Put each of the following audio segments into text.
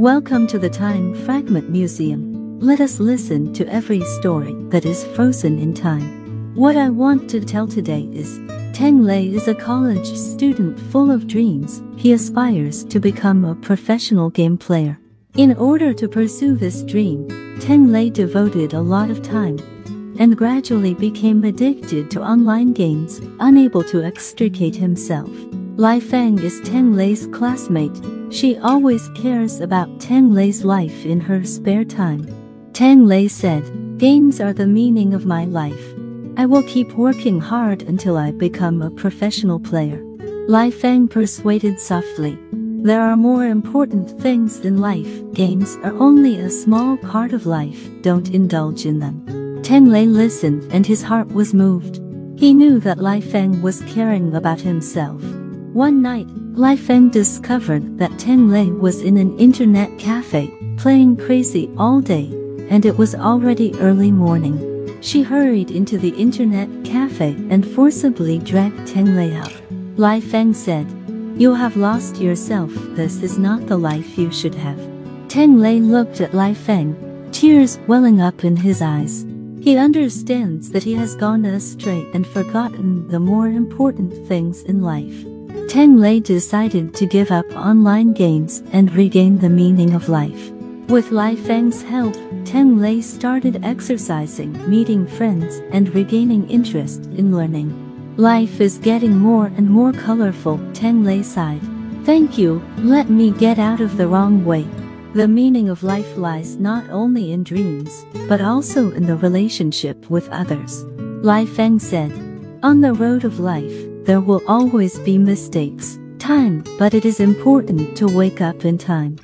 Welcome to the Time Fragment Museum. Let us listen to every story that is frozen in time. What I want to tell today is Tang Lei is a college student full of dreams. He aspires to become a professional game player. In order to pursue this dream, Tang Lei devoted a lot of time and gradually became addicted to online games, unable to extricate himself. Lai Feng is Tang Lei's classmate. She always cares about Tang Lei's life in her spare time. Tang Lei said, Games are the meaning of my life. I will keep working hard until I become a professional player. Lai Feng persuaded softly. There are more important things in life. Games are only a small part of life. Don't indulge in them. Tang Lei listened and his heart was moved. He knew that Lai Feng was caring about himself. One night, Lai Feng discovered that Tang Lei was in an internet cafe, playing crazy all day, and it was already early morning. She hurried into the internet cafe and forcibly dragged Tang Lei out. Lai Feng said, You have lost yourself, this is not the life you should have. Tang Lei looked at Lai Feng, tears welling up in his eyes. He understands that he has gone astray and forgotten the more important things in life. Tang Lei decided to give up online games and regain the meaning of life. With Lai Feng's help, Tang Lei started exercising, meeting friends, and regaining interest in learning. Life is getting more and more colorful, Tang Lei sighed. Thank you, let me get out of the wrong way. The meaning of life lies not only in dreams, but also in the relationship with others. Lai Feng said, On the road of life, there will always be mistakes, time, but it is important to wake up in time.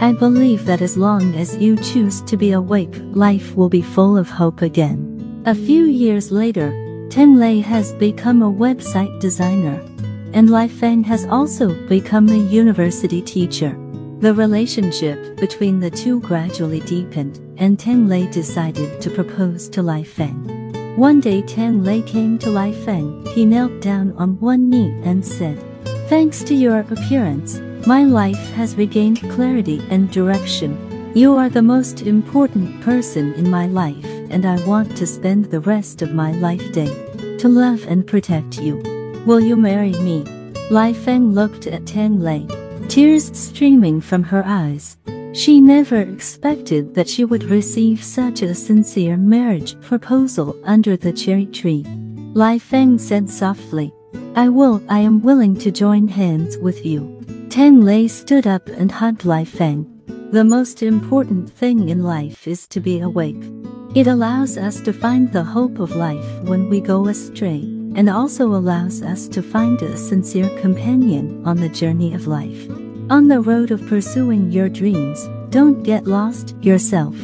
I believe that as long as you choose to be awake, life will be full of hope again. A few years later, Tang Lei has become a website designer, and Lai Feng has also become a university teacher. The relationship between the two gradually deepened, and Tang Lei decided to propose to Lai Feng. One day Tang Lei came to Lai Feng. He knelt down on one knee and said, Thanks to your appearance, my life has regained clarity and direction. You are the most important person in my life and I want to spend the rest of my life day to love and protect you. Will you marry me? Lai Feng looked at Tang Lei, tears streaming from her eyes. She never expected that she would receive such a sincere marriage proposal under the cherry tree. Lai Feng said softly, I will, I am willing to join hands with you. Tang Lei stood up and hugged Lai Feng. The most important thing in life is to be awake. It allows us to find the hope of life when we go astray, and also allows us to find a sincere companion on the journey of life. On the road of pursuing your dreams, don't get lost yourself.